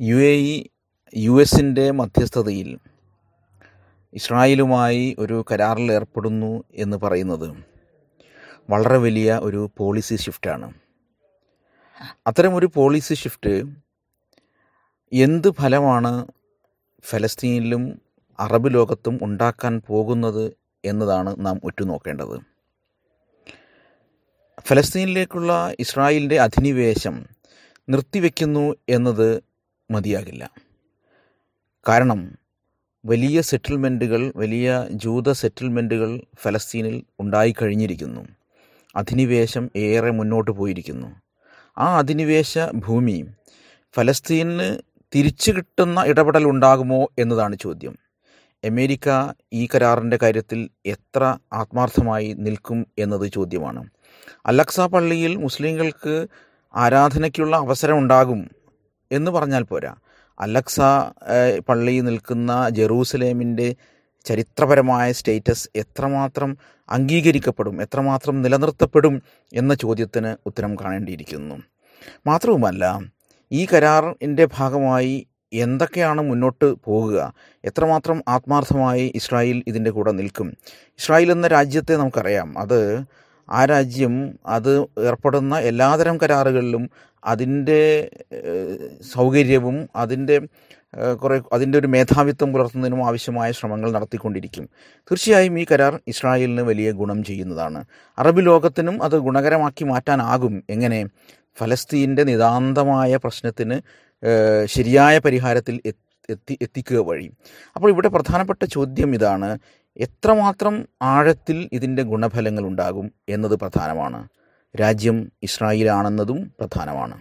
U A E U എസിന്റെ മധ്യസ്ഥതയിൽ ഇസ്രായേലുമായി ഒരു കരാറിൽ ഏർപ്പെടുന്നു എന്ന് പറയുന്നത് വളരെ വലിയ ഒരു പോളിസി ഷിഫ്റ്റാണ് അത്തരമൊരു പോളിസി ഷിഫ്റ്റ് എന്ത് ഫലമാണ് ഫലസ്തീനിലും അറബ് ലോകത്തും ഉണ്ടാക്കാൻ പോകുന്നത് എന്നതാണ് നാം ഉറ്റുനോക്കേണ്ടത്. ഫലസ്തീനിലേക്കുള്ള ഇസ്രായേലിന്റെ അധിനിവേശം നിർത്തിവെക്കുന്നു എന്നത് മതിയാകില്ല. കാരണം വലിയ സെറ്റിൽമെന്റുകൾ വലിയ ജൂത സെറ്റിൽമെന്റുകൾ ഫലസ്തീനിൽ ഉണ്ടായിക്കഴിഞ്ഞിരിക്കുന്നു. അധിനിവേശം ഏറെ മുന്നോട്ട് പോയിരിക്കുന്നു. ആ അധിനിവേശ ഭൂമി ഫലസ്തീനിന് തിരിച്ചു കിട്ടുന്ന ഇടപെടൽ ഉണ്ടാകുമോ എന്നതാണ് ചോദ്യം. അമേരിക്ക ഈ കരാറിന്റെ കാര്യത്തിൽ എത്ര ആത്മാർത്ഥമായി നിൽക്കും എന്നത് ചോദ്യമാണ്. അലക്സ പള്ളിയിൽ മുസ്ലിങ്ങൾക്ക് ആരാധനയ്ക്കുള്ള അവസരം ഉണ്ടാകും എന്ന് പറഞ്ഞാൽ പോരാ. അലക്സ പള്ളി നിൽക്കുന്ന ജെറൂസലേമിന്റെ ചരിത്രപരമായ സ്റ്റേറ്റസ് എത്രമാത്രം അംഗീകരിക്കപ്പെടും എത്രമാത്രം നിലനിർത്തപ്പെടും എന്ന ചോദ്യത്തിന് ഉത്തരം കാണേണ്ടിയിരിക്കുന്നു. മാത്രവുമല്ല ഈ കരാറിന്റെ ഭാഗമായി എന്തൊക്കെയാണ് മുന്നോട്ട് പോകുക? എത്രമാത്രം ആത്മാർത്ഥമായി ഇസ്രായേൽ ഇതിന്റെ കൂടെ നിൽക്കും? ഇസ്രായേൽ എന്ന രാജ്യത്തെ നമുക്കറിയാം. അത് ആ രാജ്യം അത് ഏർപ്പെടുന്ന എല്ലാതരം കരാറുകളിലും അതിന്റെ സൗകര്യവും അതിന്റെ കുറേ അതിന്റെ ഒരു മേധാവിത്വം പുലർത്തുന്നതിനും ആവശ്യമായ ശ്രമങ്ങൾ നടത്തിക്കൊണ്ടിരിക്കും. തീർച്ചയായും ഈ കരാർ ഇസ്രായേലിന് വലിയ ഗുണം ചെയ്യുന്നതാണ്. അറബ് ലോകത്തിനും അത് ഗുണകരമാക്കി മാറ്റാനാകും. എങ്ങനെ? ഫലസ്തീന്റെ നിതാന്തമായ പ്രശ്നത്തിന് ശരിയായ പരിഹാരത്തിൽ എത്തി എത്തിക്കുക വഴി. അപ്പോൾ ഇവിടെ പ്രധാനപ്പെട്ട ചോദ്യം ഇതാണ്. എത്രമാത്രം ആഴത്തിൽ ഇതിന്റെ ഗുണഫലങ്ങൾ ഉണ്ടാകും എന്നത് പ്രധാനമാണ്. രാജ്യം ഇസ്രായേലാണെന്നതും പ്രധാനമാണ്.